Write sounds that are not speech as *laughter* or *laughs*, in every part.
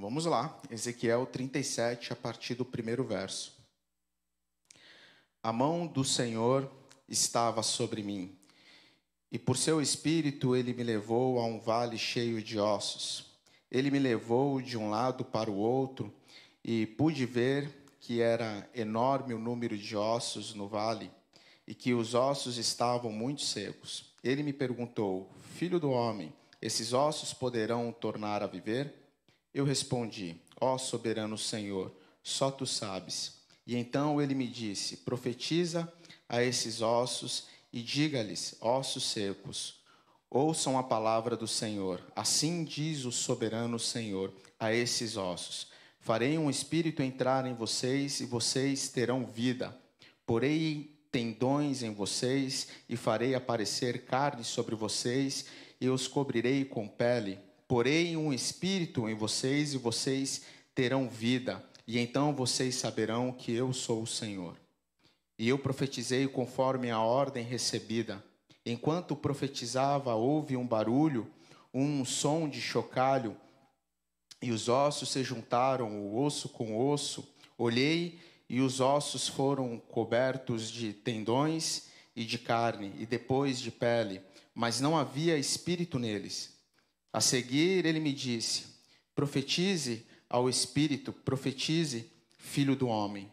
Vamos lá, Ezequiel 37, a partir do primeiro verso. A mão do Senhor estava sobre mim, e por seu espírito ele me levou a um vale cheio de ossos. Ele me levou de um lado para o outro, e pude ver que era enorme o número de ossos no vale, e que os ossos estavam muito secos. Ele me perguntou: Filho do homem, esses ossos poderão tornar a viver? Eu respondi: Ó soberano Senhor, só tu sabes. E então ele me disse: Profetiza a esses ossos e diga-lhes, ossos secos, ouçam a palavra do Senhor. Assim diz o soberano Senhor a esses ossos: Farei um espírito entrar em vocês e vocês terão vida. Porei tendões em vocês e farei aparecer carne sobre vocês e os cobrirei com pele Porei um espírito em vocês e vocês terão vida, e então vocês saberão que eu sou o Senhor. E eu profetizei conforme a ordem recebida. Enquanto profetizava, houve um barulho, um som de chocalho, e os ossos se juntaram, o osso com o osso. Olhei, e os ossos foram cobertos de tendões e de carne, e depois de pele, mas não havia espírito neles. A seguir, ele me disse: Profetize ao Espírito, profetize, filho do homem.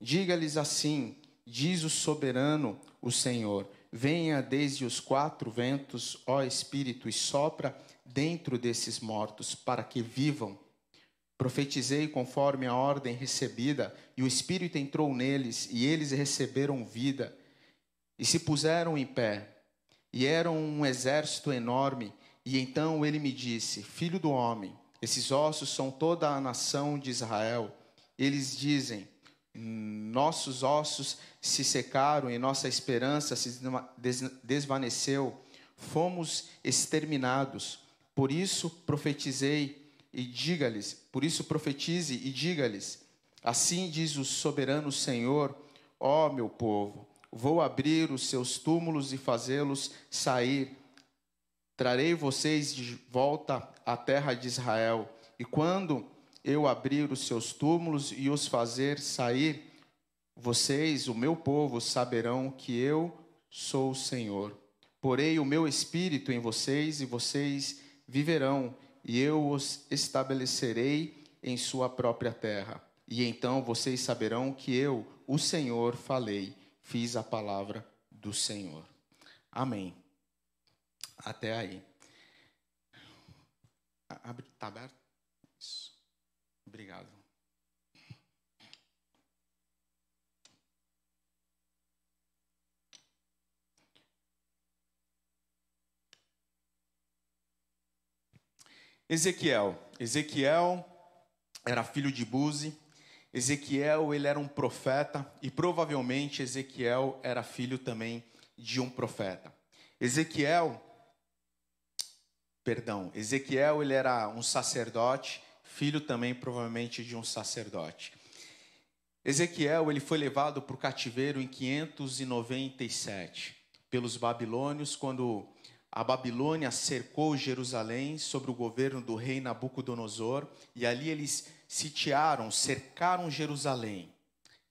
Diga-lhes assim: diz o soberano, o Senhor: Venha desde os quatro ventos, ó Espírito, e sopra dentro desses mortos, para que vivam. Profetizei conforme a ordem recebida, e o Espírito entrou neles, e eles receberam vida, e se puseram em pé. E eram um exército enorme, e então ele me disse: Filho do homem, esses ossos são toda a nação de Israel. Eles dizem: Nossos ossos se secaram e nossa esperança se desvaneceu. Fomos exterminados. Por isso profetizei e diga-lhes, por isso profetize e diga-lhes: Assim diz o soberano Senhor, ó meu povo, vou abrir os seus túmulos e fazê-los sair Trarei vocês de volta à terra de Israel, e quando eu abrir os seus túmulos e os fazer sair, vocês, o meu povo, saberão que eu sou o Senhor. Porei o meu espírito em vocês e vocês viverão, e eu os estabelecerei em sua própria terra. E então vocês saberão que eu, o Senhor, falei, fiz a palavra do Senhor. Amém até aí. Abre, tá aberto? Isso. Obrigado. Ezequiel. Ezequiel era filho de Buzi. Ezequiel, ele era um profeta e provavelmente Ezequiel era filho também de um profeta. Ezequiel perdão, Ezequiel ele era um sacerdote, filho também provavelmente de um sacerdote. Ezequiel ele foi levado para o cativeiro em 597 pelos babilônios quando a Babilônia cercou Jerusalém sobre o governo do rei Nabucodonosor e ali eles sitiaram, cercaram Jerusalém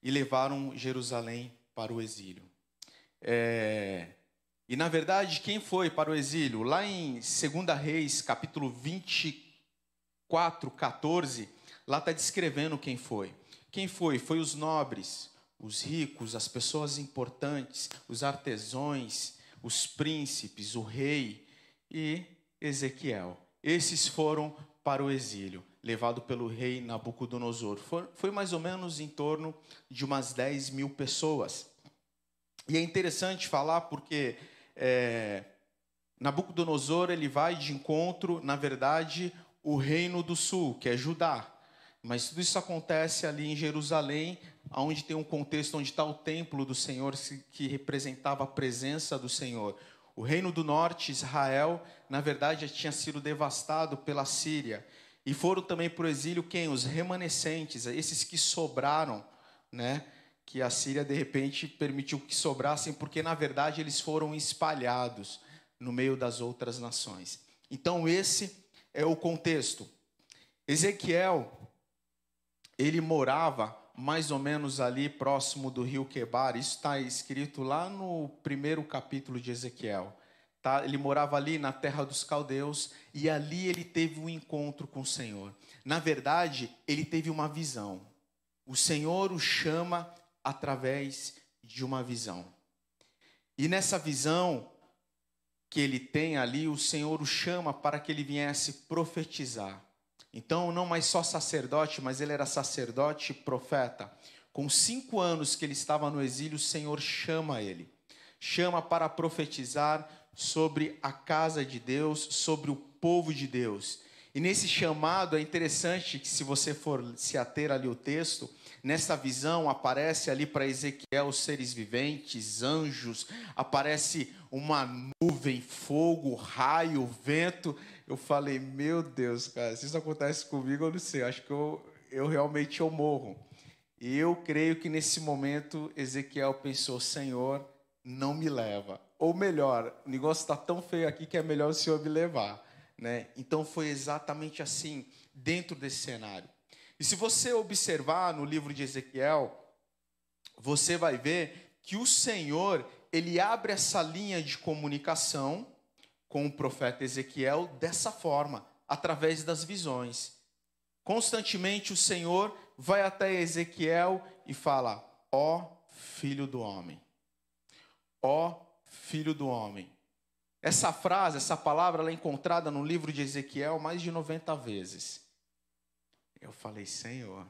e levaram Jerusalém para o exílio. É, e na verdade, quem foi para o exílio? Lá em 2 Reis, capítulo 24, 14, lá está descrevendo quem foi. Quem foi? Foi os nobres, os ricos, as pessoas importantes, os artesãos, os príncipes, o rei e Ezequiel. Esses foram para o exílio, levado pelo rei Nabucodonosor. Foi, mais ou menos em torno de umas 10 mil pessoas. E é interessante falar porque é, Nabucodonosor ele vai de encontro, na verdade, o reino do sul, que é Judá. Mas tudo isso acontece ali em Jerusalém, onde tem um contexto onde está o templo do Senhor, que representava a presença do Senhor. O reino do norte, Israel, na verdade, já tinha sido devastado pela Síria. E foram também para o exílio quem? Os remanescentes, esses que sobraram, né? Que a Síria de repente permitiu que sobrassem, porque na verdade eles foram espalhados no meio das outras nações. Então esse é o contexto. Ezequiel, ele morava mais ou menos ali próximo do rio Quebar. Isso está escrito lá no primeiro capítulo de Ezequiel. Tá? Ele morava ali na terra dos caldeus e ali ele teve um encontro com o Senhor. Na verdade, ele teve uma visão. O Senhor o chama através de uma visão. E nessa visão que ele tem ali, o Senhor o chama para que ele viesse profetizar. Então, não mais só sacerdote, mas ele era sacerdote e profeta. Com cinco anos que ele estava no exílio, o Senhor chama ele. Chama para profetizar sobre a casa de Deus, sobre o povo de Deus. E nesse chamado é interessante que, se você for se ater ali o texto, nessa visão aparece ali para Ezequiel os seres viventes, anjos, aparece uma nuvem, fogo, raio, vento. Eu falei, meu Deus, cara, se isso acontece comigo, eu não sei, acho que eu, eu realmente eu morro. E eu creio que nesse momento Ezequiel pensou, Senhor, não me leva. Ou melhor, o negócio está tão feio aqui que é melhor o Senhor me levar. Né? Então foi exatamente assim dentro desse cenário. E se você observar no livro de Ezequiel, você vai ver que o Senhor, ele abre essa linha de comunicação com o profeta Ezequiel dessa forma, através das visões. Constantemente o Senhor vai até Ezequiel e fala: "Ó oh, filho do homem. Ó oh, filho do homem, essa frase, essa palavra, ela é encontrada no livro de Ezequiel mais de 90 vezes. Eu falei, Senhor.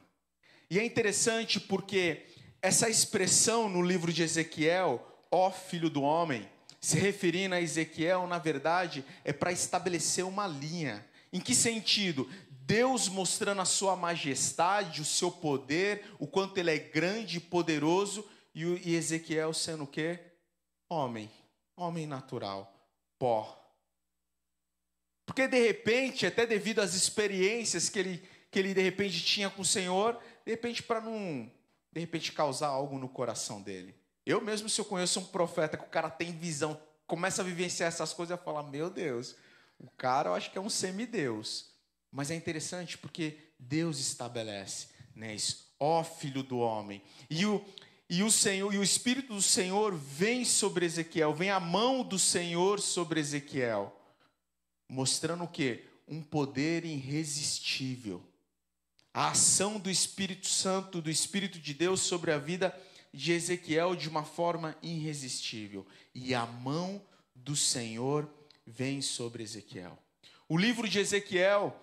E é interessante porque essa expressão no livro de Ezequiel, ó filho do homem, se referindo a Ezequiel, na verdade, é para estabelecer uma linha. Em que sentido? Deus mostrando a sua majestade, o seu poder, o quanto ele é grande e poderoso, e Ezequiel sendo o quê? Homem, homem natural pó. Porque de repente, até devido às experiências que ele, que ele de repente tinha com o Senhor, de repente para não, de repente causar algo no coração dele. Eu mesmo, se eu conheço um profeta que o cara tem visão, começa a vivenciar essas coisas, eu falo, meu Deus, o cara eu acho que é um semideus. Mas é interessante porque Deus estabelece, né, isso, ó filho do homem. E o, e o Senhor e o espírito do Senhor vem sobre Ezequiel, vem a mão do Senhor sobre Ezequiel, mostrando o que? Um poder irresistível. A ação do Espírito Santo, do Espírito de Deus sobre a vida de Ezequiel de uma forma irresistível. E a mão do Senhor vem sobre Ezequiel. O livro de Ezequiel,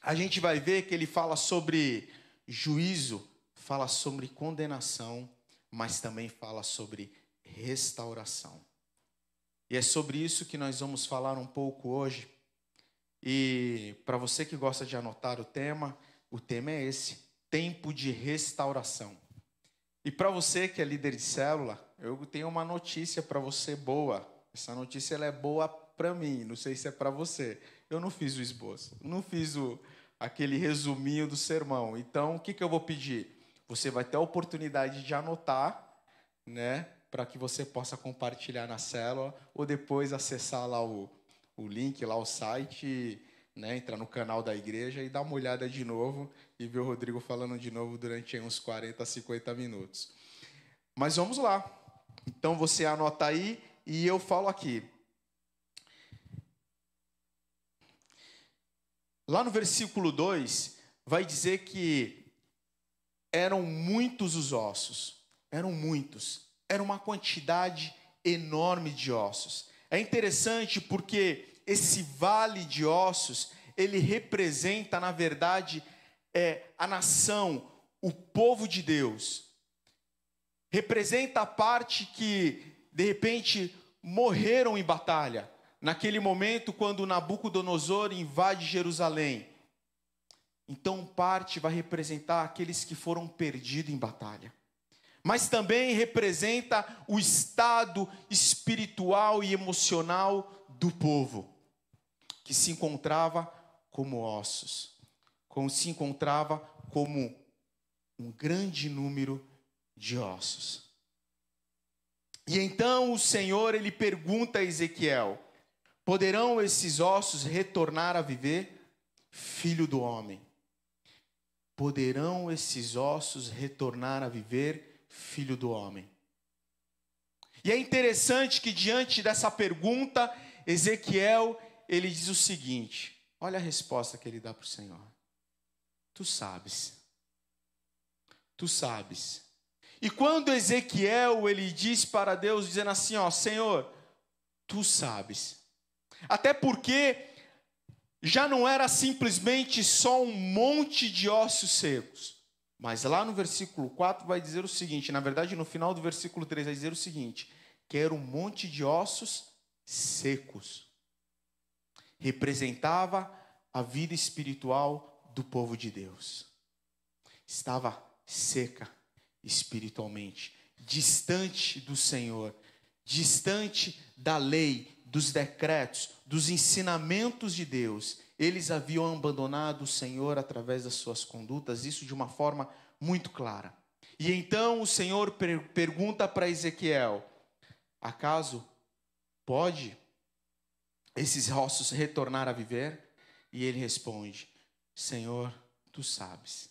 a gente vai ver que ele fala sobre juízo, fala sobre condenação, mas também fala sobre restauração. E é sobre isso que nós vamos falar um pouco hoje. E para você que gosta de anotar o tema, o tema é esse: tempo de restauração. E para você que é líder de célula, eu tenho uma notícia para você boa. Essa notícia ela é boa para mim, não sei se é para você. Eu não fiz o esboço, não fiz o, aquele resuminho do sermão. Então, o que, que eu vou pedir? Você vai ter a oportunidade de anotar, né? Para que você possa compartilhar na célula ou depois acessar lá o, o link, lá o site, né? Entrar no canal da igreja e dar uma olhada de novo e ver o Rodrigo falando de novo durante uns 40, 50 minutos. Mas vamos lá. Então você anota aí e eu falo aqui. Lá no versículo 2, vai dizer que eram muitos os ossos, eram muitos, era uma quantidade enorme de ossos. É interessante porque esse vale de ossos, ele representa, na verdade, é, a nação, o povo de Deus. Representa a parte que, de repente, morreram em batalha. Naquele momento, quando Nabucodonosor invade Jerusalém, então, parte vai representar aqueles que foram perdidos em batalha. Mas também representa o estado espiritual e emocional do povo, que se encontrava como ossos, como se encontrava como um grande número de ossos. E então o Senhor ele pergunta a Ezequiel: Poderão esses ossos retornar a viver? filho do homem. Poderão esses ossos retornar a viver, filho do homem? E é interessante que diante dessa pergunta, Ezequiel, ele diz o seguinte: olha a resposta que ele dá para o Senhor. Tu sabes. Tu sabes. E quando Ezequiel ele diz para Deus dizendo assim, ó, Senhor, tu sabes. Até porque já não era simplesmente só um monte de ossos secos. Mas lá no versículo 4 vai dizer o seguinte, na verdade no final do versículo 3 vai dizer o seguinte, que era um monte de ossos secos. Representava a vida espiritual do povo de Deus. Estava seca espiritualmente, distante do Senhor, distante da lei, dos decretos, dos ensinamentos de Deus. Eles haviam abandonado o Senhor através das suas condutas, isso de uma forma muito clara. E então o Senhor per pergunta para Ezequiel: Acaso pode esses ossos retornar a viver? E ele responde: Senhor, tu sabes.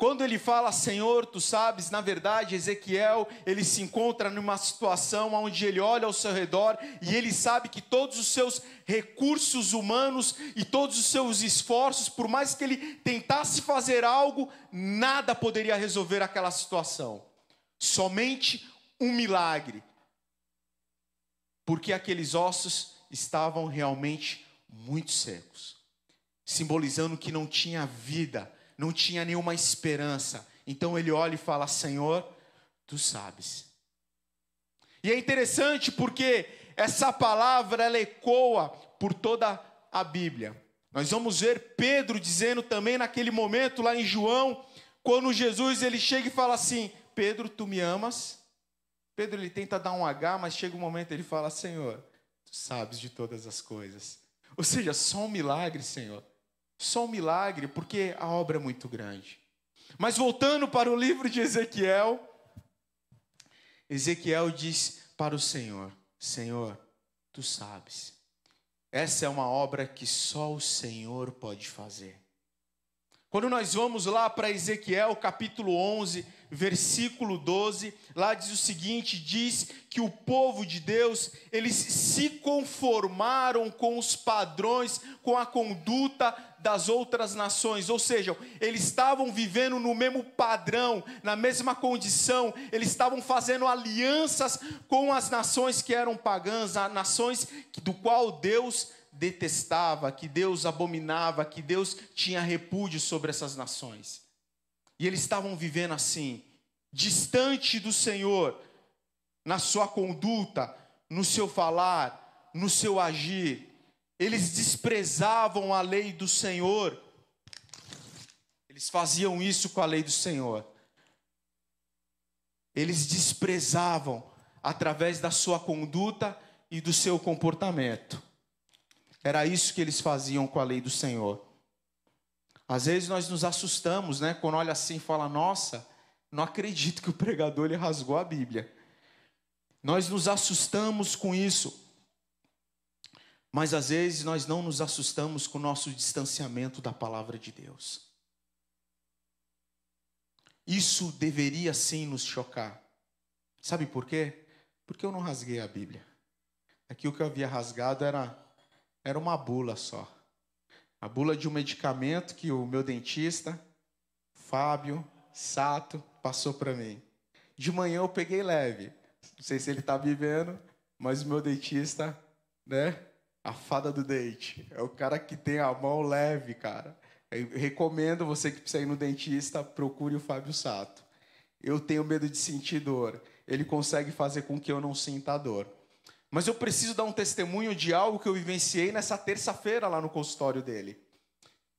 Quando ele fala, Senhor, tu sabes, na verdade, Ezequiel, ele se encontra numa situação onde ele olha ao seu redor e ele sabe que todos os seus recursos humanos e todos os seus esforços, por mais que ele tentasse fazer algo, nada poderia resolver aquela situação. Somente um milagre. Porque aqueles ossos estavam realmente muito secos, simbolizando que não tinha vida não tinha nenhuma esperança. Então ele olha e fala: Senhor, tu sabes. E é interessante porque essa palavra ela ecoa por toda a Bíblia. Nós vamos ver Pedro dizendo também naquele momento lá em João, quando Jesus ele chega e fala assim: Pedro, tu me amas? Pedro ele tenta dar um H, mas chega um momento ele fala: Senhor, tu sabes de todas as coisas. Ou seja, só um milagre, Senhor. Só um milagre, porque a obra é muito grande. Mas voltando para o livro de Ezequiel, Ezequiel diz para o Senhor: Senhor, tu sabes, essa é uma obra que só o Senhor pode fazer. Quando nós vamos lá para Ezequiel capítulo 11, versículo 12, lá diz o seguinte: diz que o povo de Deus, eles se conformaram com os padrões, com a conduta das outras nações, ou seja, eles estavam vivendo no mesmo padrão, na mesma condição, eles estavam fazendo alianças com as nações que eram pagãs, nações do qual Deus detestava, que Deus abominava, que Deus tinha repúdio sobre essas nações. E eles estavam vivendo assim, distante do Senhor, na sua conduta, no seu falar, no seu agir. Eles desprezavam a lei do Senhor. Eles faziam isso com a lei do Senhor. Eles desprezavam através da sua conduta e do seu comportamento. Era isso que eles faziam com a lei do Senhor. Às vezes nós nos assustamos, né? Quando olha assim e fala, nossa, não acredito que o pregador ele rasgou a Bíblia. Nós nos assustamos com isso. Mas às vezes nós não nos assustamos com o nosso distanciamento da palavra de Deus. Isso deveria sim nos chocar. Sabe por quê? Porque eu não rasguei a Bíblia. Aqui o que eu havia rasgado era, era uma bula só a bula de um medicamento que o meu dentista, Fábio Sato, passou para mim. De manhã eu peguei leve. Não sei se ele está vivendo, mas o meu dentista, né? A fada do dente. É o cara que tem a mão leve, cara. Eu recomendo você que precisa ir no dentista, procure o Fábio Sato. Eu tenho medo de sentir dor. Ele consegue fazer com que eu não sinta dor. Mas eu preciso dar um testemunho de algo que eu vivenciei nessa terça-feira lá no consultório dele.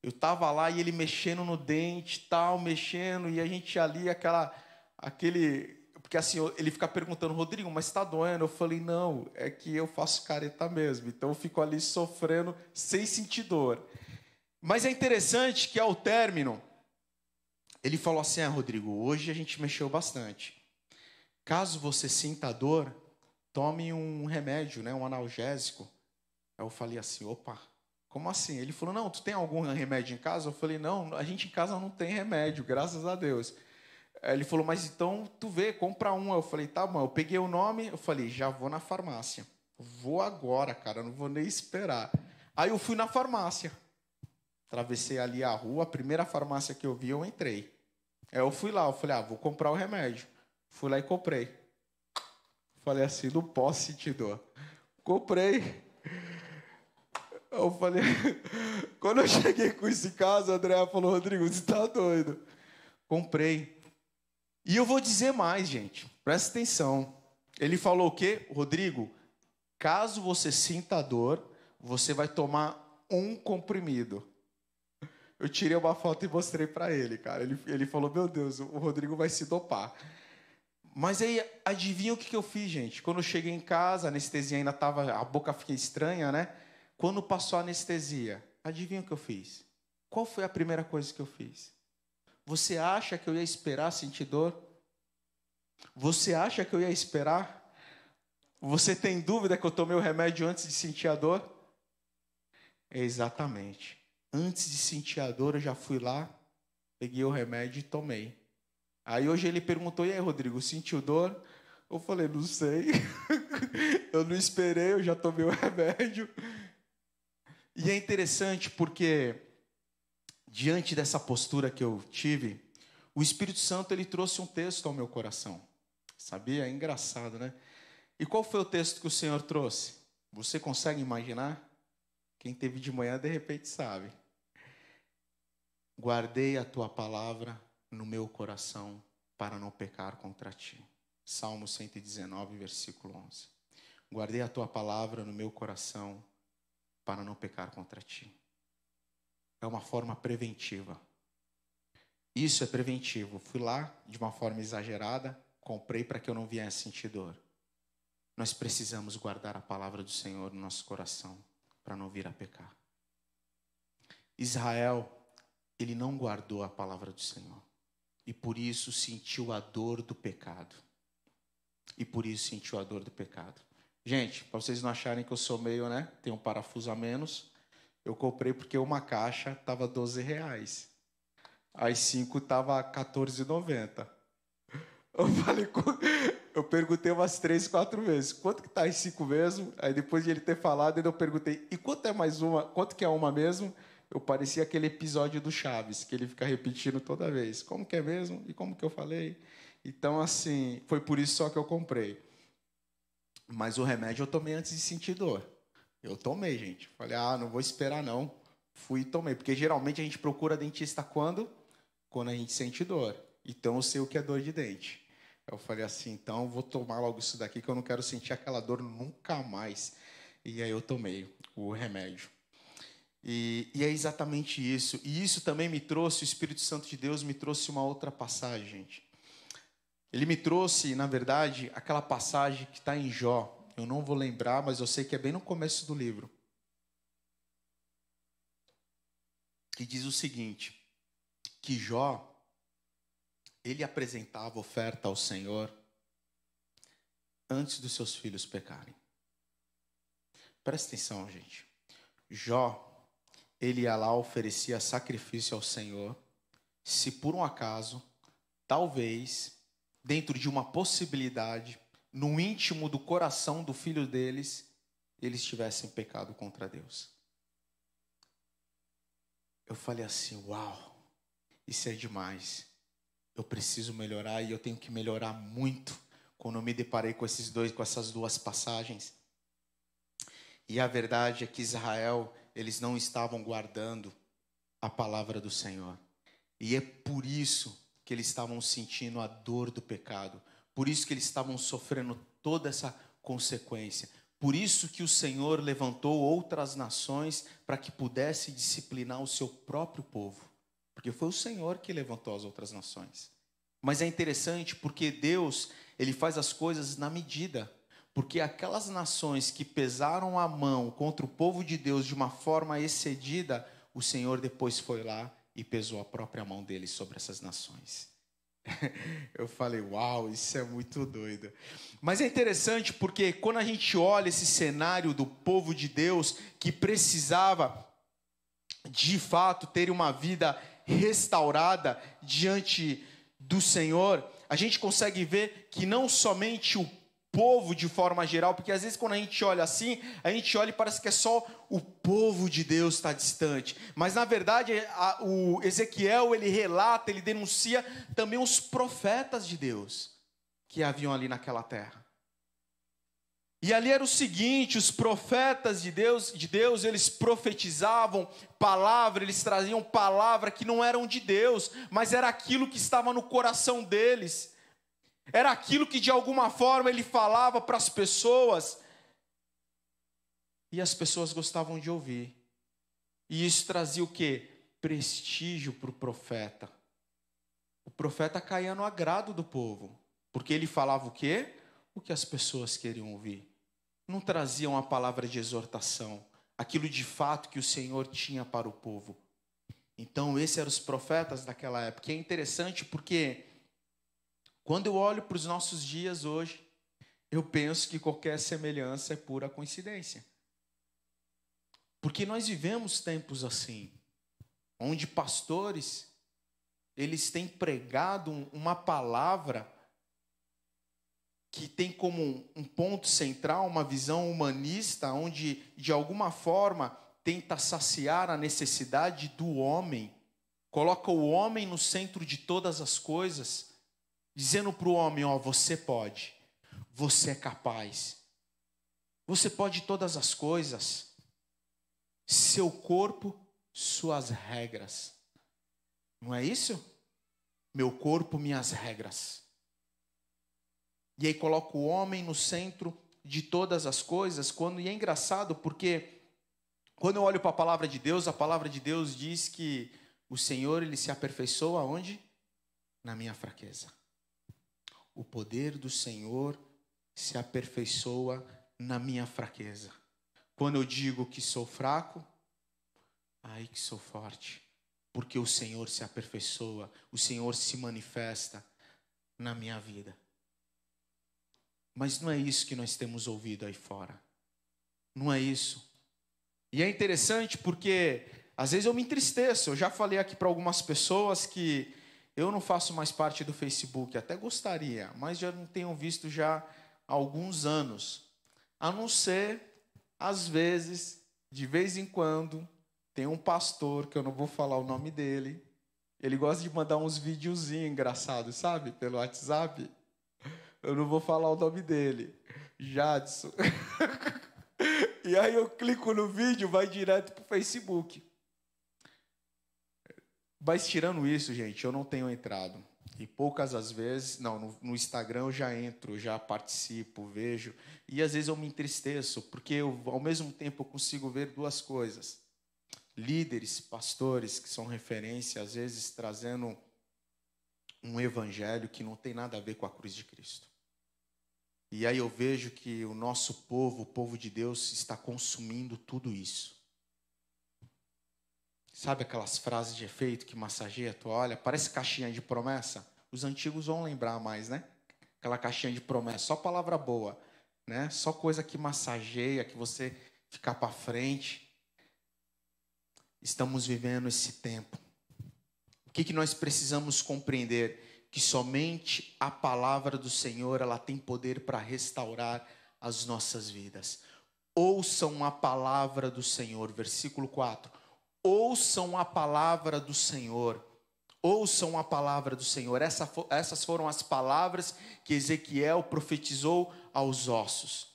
Eu estava lá e ele mexendo no dente, tal, mexendo, e a gente ali, aquela, aquele. Porque assim, ele fica perguntando, Rodrigo, mas está doendo? Eu falei, não, é que eu faço careta mesmo. Então eu fico ali sofrendo sem sentir dor. Mas é interessante que ao término, ele falou assim: ah, Rodrigo, hoje a gente mexeu bastante. Caso você sinta dor, tome um remédio, né, um analgésico. Aí eu falei assim, opa, Como assim? Ele falou: Não, tu tem algum remédio em casa? Eu falei: Não, a gente em casa não tem remédio, graças a Deus. Ele falou: Mas então tu vê, compra um. Eu falei: Tá bom. Eu peguei o nome, eu falei: Já vou na farmácia. Vou agora, cara, não vou nem esperar. Aí eu fui na farmácia. Atravessei ali a rua, a primeira farmácia que eu vi, eu entrei. Aí eu fui lá, eu falei: Ah, vou comprar o remédio. Fui lá e comprei. Falei assim: Não posso sentir dor. Comprei. Eu falei, *laughs* quando eu cheguei com esse caso, a Andréa falou, Rodrigo, você está doido. Comprei. E eu vou dizer mais, gente. Presta atenção. Ele falou o quê? Rodrigo, caso você sinta dor, você vai tomar um comprimido. Eu tirei uma foto e mostrei para ele, cara. Ele, ele falou, meu Deus, o Rodrigo vai se dopar. Mas aí, adivinha o que, que eu fiz, gente? Quando eu cheguei em casa, a anestesia ainda estava, a boca fiquei estranha, né? Quando passou a anestesia, adivinha o que eu fiz? Qual foi a primeira coisa que eu fiz? Você acha que eu ia esperar sentir dor? Você acha que eu ia esperar? Você tem dúvida que eu tomei o remédio antes de sentir a dor? Exatamente. Antes de sentir a dor, eu já fui lá, peguei o remédio e tomei. Aí hoje ele perguntou: e aí, Rodrigo, sentiu dor? Eu falei: não sei. *laughs* eu não esperei, eu já tomei o remédio. E é interessante porque diante dessa postura que eu tive, o Espírito Santo ele trouxe um texto ao meu coração. Sabia? É engraçado, né? E qual foi o texto que o Senhor trouxe? Você consegue imaginar? Quem teve de manhã de repente sabe. Guardei a tua palavra no meu coração para não pecar contra ti. Salmo 119, versículo 11. Guardei a tua palavra no meu coração para não pecar contra ti. É uma forma preventiva. Isso é preventivo. Fui lá de uma forma exagerada, comprei para que eu não viesse sentir dor. Nós precisamos guardar a palavra do Senhor no nosso coração para não vir a pecar. Israel, ele não guardou a palavra do Senhor e por isso sentiu a dor do pecado. E por isso sentiu a dor do pecado. Gente, para vocês não acharem que eu sou meio, né? Tem um parafuso a menos. Eu comprei porque uma caixa estava 12 reais. As cinco estava 14,90. Eu falei, eu perguntei umas três, quatro vezes, quanto que tá as cinco mesmo? Aí depois de ele ter falado, eu perguntei, e quanto é mais uma? Quanto que é uma mesmo? Eu parecia aquele episódio do Chaves, que ele fica repetindo toda vez. Como que é mesmo? E como que eu falei? Então, assim, foi por isso só que eu comprei. Mas o remédio eu tomei antes de sentir dor. Eu tomei, gente. Falei, ah, não vou esperar não. Fui e tomei. Porque geralmente a gente procura dentista quando? Quando a gente sente dor. Então eu sei o que é dor de dente. Eu falei assim, então vou tomar logo isso daqui que eu não quero sentir aquela dor nunca mais. E aí eu tomei o remédio. E, e, é exatamente isso. E isso também me trouxe, o Espírito Santo de Deus me trouxe uma outra passagem, gente. Ele me trouxe, na verdade, aquela passagem que está em Jó. Eu não vou lembrar, mas eu sei que é bem no começo do livro. Que diz o seguinte: que Jó, ele apresentava oferta ao Senhor antes dos seus filhos pecarem. Presta atenção, gente. Jó, ele ia lá, oferecia sacrifício ao Senhor, se por um acaso, talvez, dentro de uma possibilidade, no íntimo do coração do filho deles, eles tivessem pecado contra Deus. Eu falei assim: uau, isso é demais. Eu preciso melhorar e eu tenho que melhorar muito quando eu me deparei com esses dois, com essas duas passagens. E a verdade é que Israel, eles não estavam guardando a palavra do Senhor. E é por isso que eles estavam sentindo a dor do pecado. Por isso que eles estavam sofrendo toda essa consequência. Por isso que o Senhor levantou outras nações para que pudesse disciplinar o seu próprio povo. Porque foi o Senhor que levantou as outras nações. Mas é interessante porque Deus, ele faz as coisas na medida. Porque aquelas nações que pesaram a mão contra o povo de Deus de uma forma excedida, o Senhor depois foi lá e pesou a própria mão dele sobre essas nações. *laughs* Eu falei, uau, isso é muito doido. Mas é interessante porque quando a gente olha esse cenário do povo de Deus que precisava de fato terem uma vida restaurada diante do Senhor, a gente consegue ver que não somente o povo de forma geral, porque às vezes quando a gente olha assim, a gente olha e parece que é só o povo de Deus está distante. Mas na verdade, a, o Ezequiel ele relata, ele denuncia também os profetas de Deus que haviam ali naquela terra. E ali era o seguinte, os profetas de Deus, de Deus, eles profetizavam palavra, eles traziam palavra que não eram de Deus, mas era aquilo que estava no coração deles. Era aquilo que de alguma forma ele falava para as pessoas. E as pessoas gostavam de ouvir. E isso trazia o que? Prestígio para o profeta. O profeta caía no agrado do povo. Porque ele falava o quê? O que as pessoas queriam ouvir. Não traziam a palavra de exortação, aquilo de fato que o Senhor tinha para o povo. Então, esses eram os profetas daquela época. E é interessante porque quando eu olho para os nossos dias hoje, eu penso que qualquer semelhança é pura coincidência. Porque nós vivemos tempos assim, onde pastores eles têm pregado uma palavra que tem como um ponto central uma visão humanista, onde de alguma forma tenta saciar a necessidade do homem, coloca o homem no centro de todas as coisas dizendo para o homem: Ó, você pode, você é capaz, você pode todas as coisas, seu corpo, suas regras. Não é isso? Meu corpo, minhas regras. E aí coloca o homem no centro de todas as coisas, quando e é engraçado porque quando eu olho para a palavra de Deus, a palavra de Deus diz que o Senhor ele se aperfeiçoa onde? Na minha fraqueza o poder do Senhor se aperfeiçoa na minha fraqueza. Quando eu digo que sou fraco, aí que sou forte, porque o Senhor se aperfeiçoa, o Senhor se manifesta na minha vida. Mas não é isso que nós temos ouvido aí fora. Não é isso. E é interessante porque às vezes eu me entristeço. Eu já falei aqui para algumas pessoas que eu não faço mais parte do Facebook, até gostaria, mas já não tenho visto já há alguns anos. A não ser, às vezes, de vez em quando, tem um pastor, que eu não vou falar o nome dele, ele gosta de mandar uns videozinhos engraçados, sabe? Pelo WhatsApp. Eu não vou falar o nome dele. Jadson. *laughs* e aí eu clico no vídeo, vai direto para o Facebook. Mas tirando isso, gente, eu não tenho entrado. E poucas as vezes, não, no, no, Instagram eu já entro, já participo, vejo. E às vezes eu me entristeço, porque eu, ao mesmo tempo eu consigo ver duas coisas. Líderes, pastores que são referência, às vezes trazendo um evangelho que não tem nada a ver com a cruz de Cristo. E aí eu vejo que o nosso povo, o povo de Deus, está consumindo tudo isso. Sabe aquelas frases de efeito que massageia a tua olha? Parece caixinha de promessa. Os antigos vão lembrar mais, né? Aquela caixinha de promessa, só palavra boa, né? Só coisa que massageia, que você ficar para frente. Estamos vivendo esse tempo. O que, que nós precisamos compreender? Que somente a palavra do Senhor ela tem poder para restaurar as nossas vidas. Ouçam a palavra do Senhor, versículo 4 ouçam a palavra do Senhor. Ouçam a palavra do Senhor. Essa, essas foram as palavras que Ezequiel profetizou aos ossos.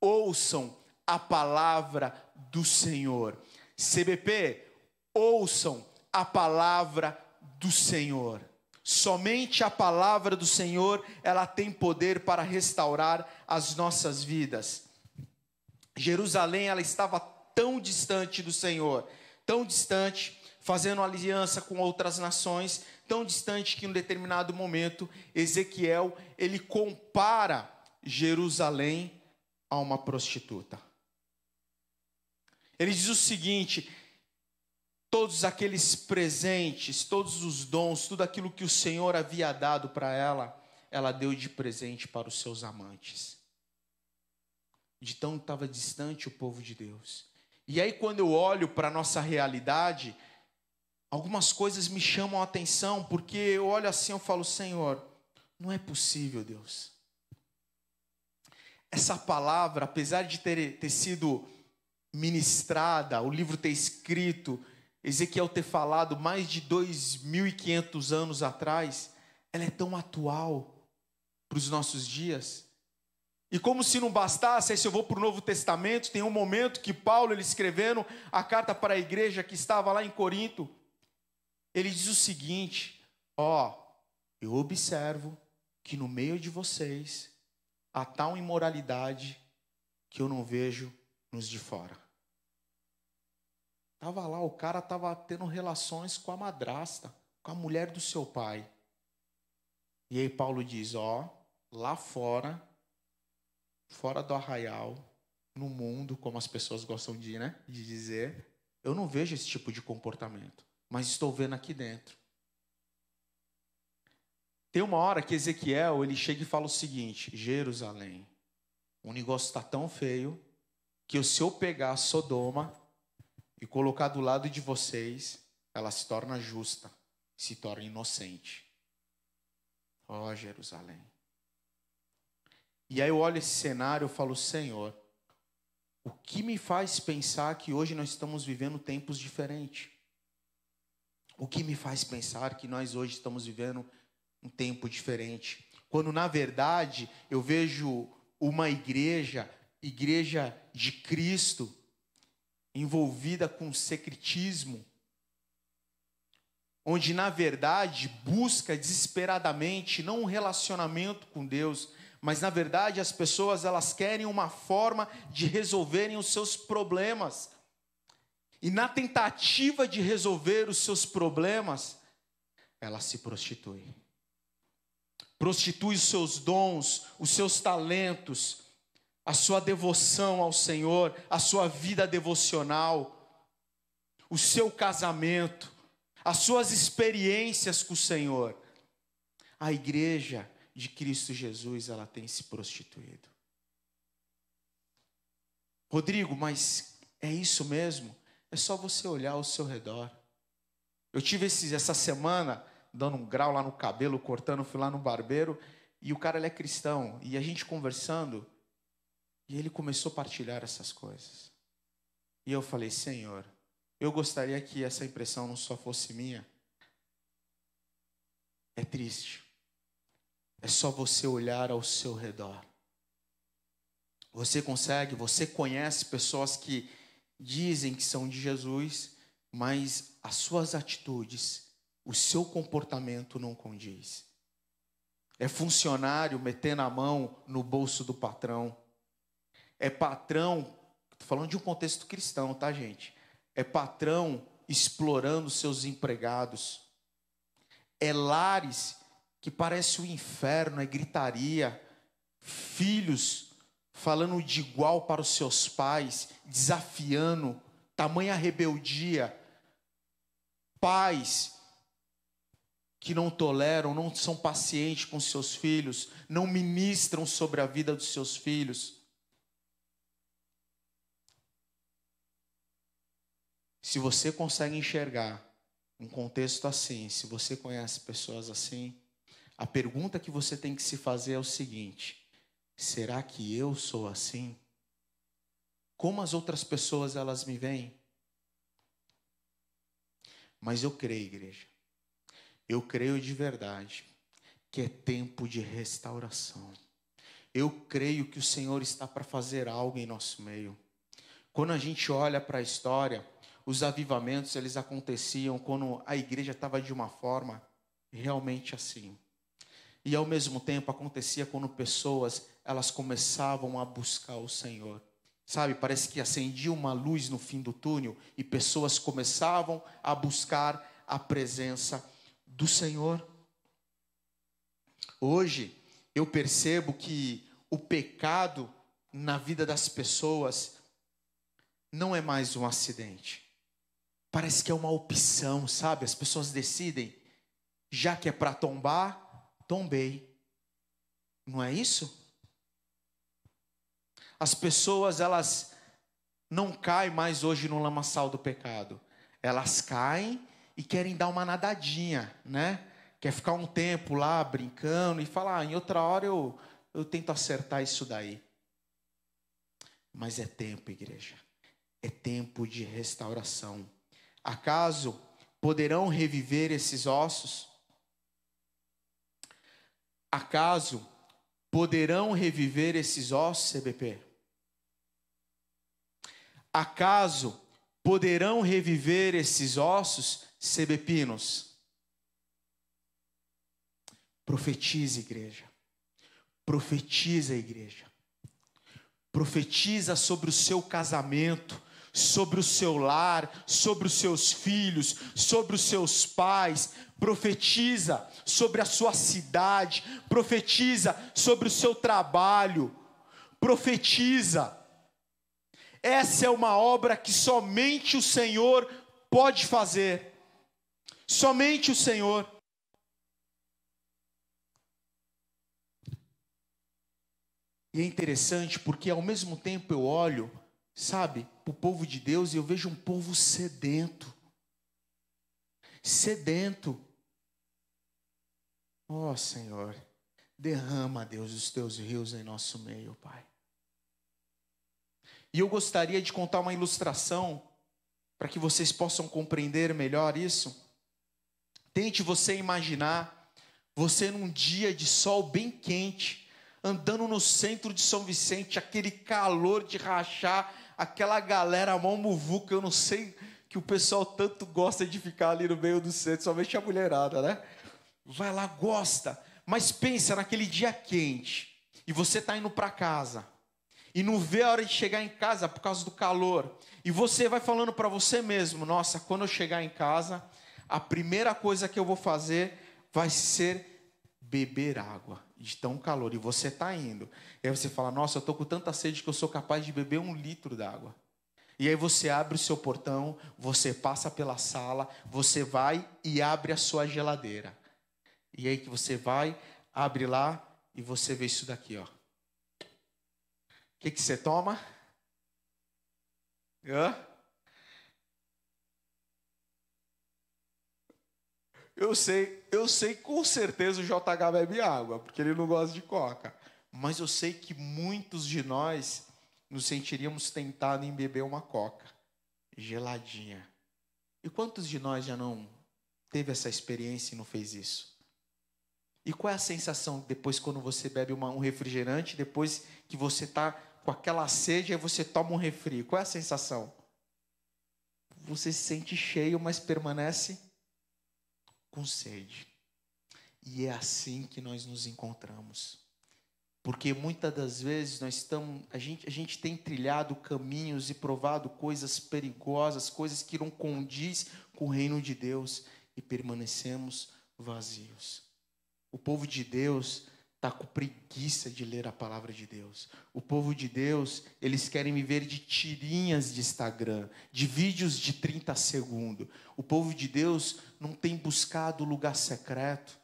Ouçam a palavra do Senhor. CBP, ouçam a palavra do Senhor. Somente a palavra do Senhor, ela tem poder para restaurar as nossas vidas. Jerusalém, ela estava tão distante do Senhor tão distante, fazendo aliança com outras nações, tão distante que em um determinado momento Ezequiel ele compara Jerusalém a uma prostituta. Ele diz o seguinte: todos aqueles presentes, todos os dons, tudo aquilo que o Senhor havia dado para ela, ela deu de presente para os seus amantes. De tão estava distante o povo de Deus. E aí, quando eu olho para a nossa realidade, algumas coisas me chamam a atenção, porque eu olho assim e falo, Senhor, não é possível, Deus. Essa palavra, apesar de ter, ter sido ministrada, o livro ter escrito, Ezequiel ter falado mais de 2.500 anos atrás, ela é tão atual para os nossos dias. E como se não bastasse, aí se eu vou para o Novo Testamento, tem um momento que Paulo, ele escrevendo a carta para a igreja que estava lá em Corinto, ele diz o seguinte: ó, eu observo que no meio de vocês há tal imoralidade que eu não vejo nos de fora. Tava lá, o cara tava tendo relações com a madrasta, com a mulher do seu pai. E aí Paulo diz, ó, lá fora fora do arraial, no mundo, como as pessoas gostam de, né, de dizer, eu não vejo esse tipo de comportamento, mas estou vendo aqui dentro. Tem uma hora que Ezequiel ele chega e fala o seguinte: Jerusalém, o negócio está tão feio que se eu pegar Sodoma e colocar do lado de vocês, ela se torna justa, se torna inocente. Ó oh, Jerusalém. E aí eu olho esse cenário e falo, Senhor, o que me faz pensar que hoje nós estamos vivendo tempos diferentes? O que me faz pensar que nós hoje estamos vivendo um tempo diferente? Quando na verdade eu vejo uma igreja, igreja de Cristo, envolvida com secretismo, onde na verdade busca desesperadamente não um relacionamento com Deus, mas na verdade as pessoas elas querem uma forma de resolverem os seus problemas. E na tentativa de resolver os seus problemas, ela se prostitui. Prostitui os seus dons, os seus talentos, a sua devoção ao Senhor, a sua vida devocional, o seu casamento, as suas experiências com o Senhor. A igreja de Cristo Jesus ela tem se prostituído. Rodrigo, mas é isso mesmo? É só você olhar ao seu redor. Eu tive esse, essa semana dando um grau lá no cabelo, cortando, fui lá no barbeiro, e o cara ele é cristão, e a gente conversando, e ele começou a partilhar essas coisas. E eu falei, Senhor, eu gostaria que essa impressão não só fosse minha. É triste. É só você olhar ao seu redor. Você consegue, você conhece pessoas que dizem que são de Jesus, mas as suas atitudes, o seu comportamento não condiz. É funcionário metendo a mão no bolso do patrão. É patrão, estou falando de um contexto cristão, tá, gente? É patrão explorando seus empregados. É lares que parece o inferno, é gritaria, filhos falando de igual para os seus pais, desafiando, tamanha rebeldia, pais que não toleram, não são pacientes com seus filhos, não ministram sobre a vida dos seus filhos. Se você consegue enxergar um contexto assim, se você conhece pessoas assim, a pergunta que você tem que se fazer é o seguinte: será que eu sou assim? Como as outras pessoas elas me veem? Mas eu creio, igreja. Eu creio de verdade que é tempo de restauração. Eu creio que o Senhor está para fazer algo em nosso meio. Quando a gente olha para a história, os avivamentos eles aconteciam quando a igreja estava de uma forma realmente assim. E ao mesmo tempo acontecia quando pessoas elas começavam a buscar o Senhor. Sabe, parece que acendia uma luz no fim do túnel e pessoas começavam a buscar a presença do Senhor. Hoje eu percebo que o pecado na vida das pessoas não é mais um acidente. Parece que é uma opção, sabe? As pessoas decidem, já que é para tombar, tombei. Não é isso? As pessoas, elas não caem mais hoje no lamaçal do pecado. Elas caem e querem dar uma nadadinha, né? Quer ficar um tempo lá brincando e falar, ah, em outra hora eu, eu tento acertar isso daí. Mas é tempo, igreja. É tempo de restauração. Acaso poderão reviver esses ossos? Acaso poderão reviver esses ossos, CBP? Acaso poderão reviver esses ossos, CBPinos? Profetiza, igreja. Profetiza, igreja. Profetiza sobre o seu casamento, sobre o seu lar, sobre os seus filhos, sobre os seus pais. Profetiza sobre a sua cidade. Profetiza sobre o seu trabalho. Profetiza. Essa é uma obra que somente o Senhor pode fazer. Somente o Senhor. E é interessante porque ao mesmo tempo eu olho, sabe, para o povo de Deus e eu vejo um povo sedento. Sedento. Ó oh, Senhor, derrama, Deus, os teus rios em nosso meio, Pai. E eu gostaria de contar uma ilustração para que vocês possam compreender melhor isso. Tente você imaginar você num dia de sol bem quente, andando no centro de São Vicente, aquele calor de rachar, aquela galera mão muvuca, eu não sei que o pessoal tanto gosta de ficar ali no meio do centro, somente a mulherada, né? Vai lá, gosta. Mas pensa naquele dia quente, e você está indo para casa, e não vê a hora de chegar em casa por causa do calor, e você vai falando para você mesmo: nossa, quando eu chegar em casa, a primeira coisa que eu vou fazer vai ser beber água de tão calor, e você está indo. E aí você fala: Nossa, eu estou com tanta sede que eu sou capaz de beber um litro d'água. E aí você abre o seu portão, você passa pela sala, você vai e abre a sua geladeira. E aí que você vai, abre lá e você vê isso daqui, ó. O que, que você toma? Hã? Eu sei, eu sei com certeza o JH bebe água, porque ele não gosta de coca. Mas eu sei que muitos de nós nos sentiríamos tentados em beber uma coca geladinha. E quantos de nós já não teve essa experiência e não fez isso? E qual é a sensação depois quando você bebe uma, um refrigerante, depois que você está com aquela sede, aí você toma um refri? Qual é a sensação? Você se sente cheio, mas permanece com sede. E é assim que nós nos encontramos. Porque muitas das vezes nós estamos, a gente, a gente tem trilhado caminhos e provado coisas perigosas, coisas que não condiz com o reino de Deus e permanecemos vazios. O povo de Deus está com preguiça de ler a palavra de Deus. O povo de Deus, eles querem me ver de tirinhas de Instagram, de vídeos de 30 segundos. O povo de Deus não tem buscado o lugar secreto.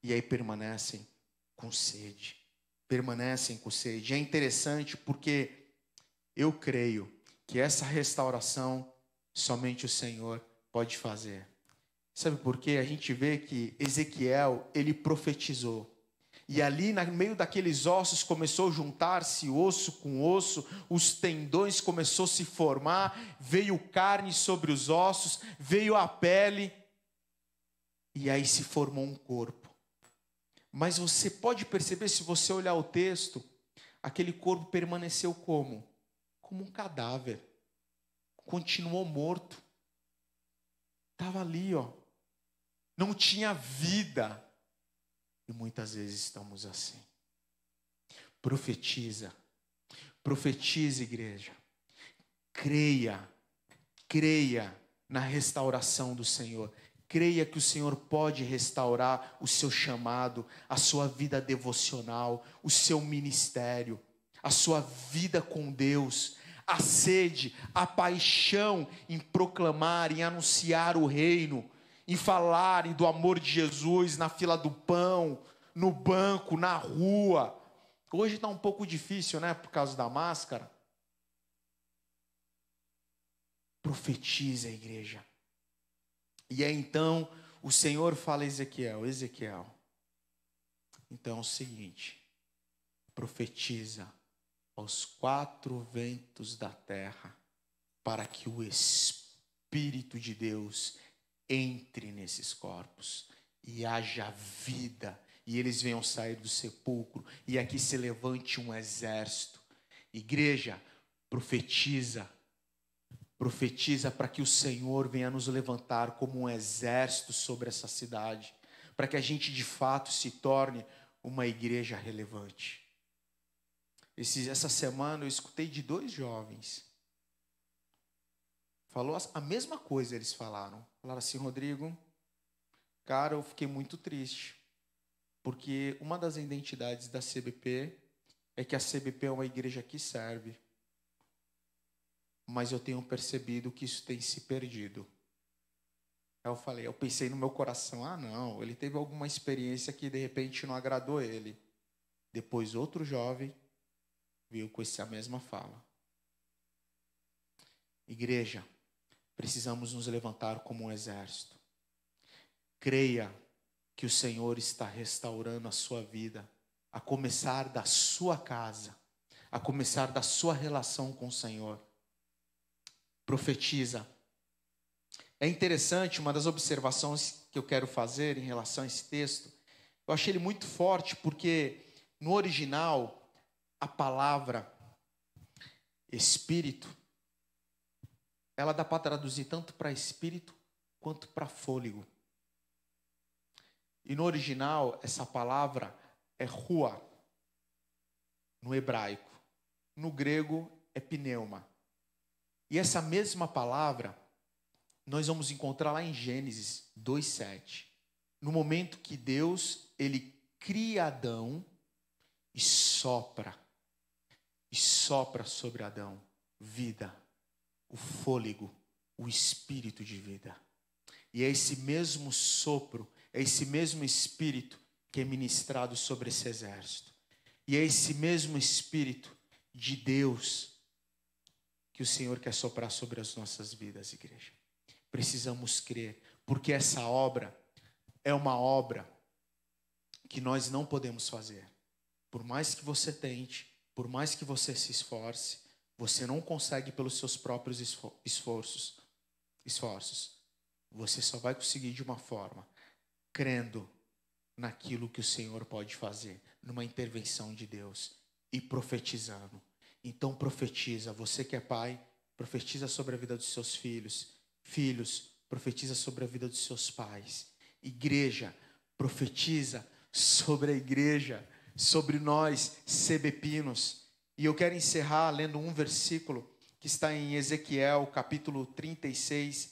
E aí permanecem com sede. Permanecem com sede. É interessante porque eu creio que essa restauração somente o Senhor pode fazer. Sabe por quê? A gente vê que Ezequiel, ele profetizou. E ali, no meio daqueles ossos, começou a juntar-se osso com osso, os tendões começou a se formar, veio carne sobre os ossos, veio a pele, e aí se formou um corpo. Mas você pode perceber, se você olhar o texto, aquele corpo permaneceu como? Como um cadáver. Continuou morto. Estava ali, ó, não tinha vida. E muitas vezes estamos assim. Profetiza, profetiza, igreja. Creia, creia na restauração do Senhor. Creia que o Senhor pode restaurar o seu chamado, a sua vida devocional, o seu ministério, a sua vida com Deus, a sede, a paixão em proclamar, em anunciar o reino em falarem do amor de Jesus na fila do pão, no banco, na rua. Hoje está um pouco difícil, né? Por causa da máscara. Profetiza a igreja. E aí então o Senhor fala a Ezequiel: Ezequiel, então é o seguinte, profetiza aos quatro ventos da terra, para que o Espírito de Deus entre nesses corpos e haja vida, e eles venham sair do sepulcro, e aqui se levante um exército. Igreja, profetiza, profetiza para que o Senhor venha nos levantar como um exército sobre essa cidade, para que a gente de fato se torne uma igreja relevante. Esse, essa semana eu escutei de dois jovens. Falou a mesma coisa, eles falaram. Falaram assim, Rodrigo, cara, eu fiquei muito triste. Porque uma das identidades da CBP é que a CBP é uma igreja que serve. Mas eu tenho percebido que isso tem se perdido. Aí eu falei, eu pensei no meu coração, ah não, ele teve alguma experiência que de repente não agradou ele. Depois outro jovem veio com essa mesma fala. Igreja, precisamos nos levantar como um exército. Creia que o Senhor está restaurando a sua vida, a começar da sua casa, a começar da sua relação com o Senhor. Profetiza. É interessante, uma das observações que eu quero fazer em relação a esse texto, eu achei ele muito forte, porque no original, a palavra espírito, ela dá para traduzir tanto para espírito quanto para fôlego. E no original, essa palavra é rua, no hebraico. No grego, é pneuma. E essa mesma palavra, nós vamos encontrar lá em Gênesis 2,7. No momento que Deus, ele cria Adão e sopra e sopra sobre Adão vida, o fôlego, o espírito de vida. E é esse mesmo sopro, é esse mesmo espírito que é ministrado sobre esse exército. E é esse mesmo espírito de Deus que o Senhor quer soprar sobre as nossas vidas, igreja. Precisamos crer, porque essa obra é uma obra que nós não podemos fazer. Por mais que você tente, por mais que você se esforce, você não consegue pelos seus próprios esforços. Esforços. Você só vai conseguir de uma forma, crendo naquilo que o Senhor pode fazer, numa intervenção de Deus e profetizando. Então profetiza, você que é pai, profetiza sobre a vida dos seus filhos. Filhos, profetiza sobre a vida dos seus pais. Igreja, profetiza sobre a igreja sobre nós, sebepinos. E eu quero encerrar lendo um versículo que está em Ezequiel, capítulo 36,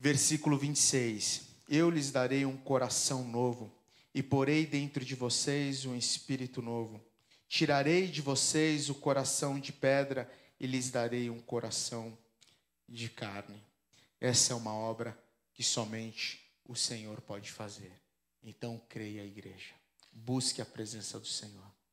versículo 26. Eu lhes darei um coração novo e porei dentro de vocês um espírito novo. Tirarei de vocês o coração de pedra e lhes darei um coração de carne. Essa é uma obra que somente o Senhor pode fazer. Então creia, igreja. Busque a presença do Senhor.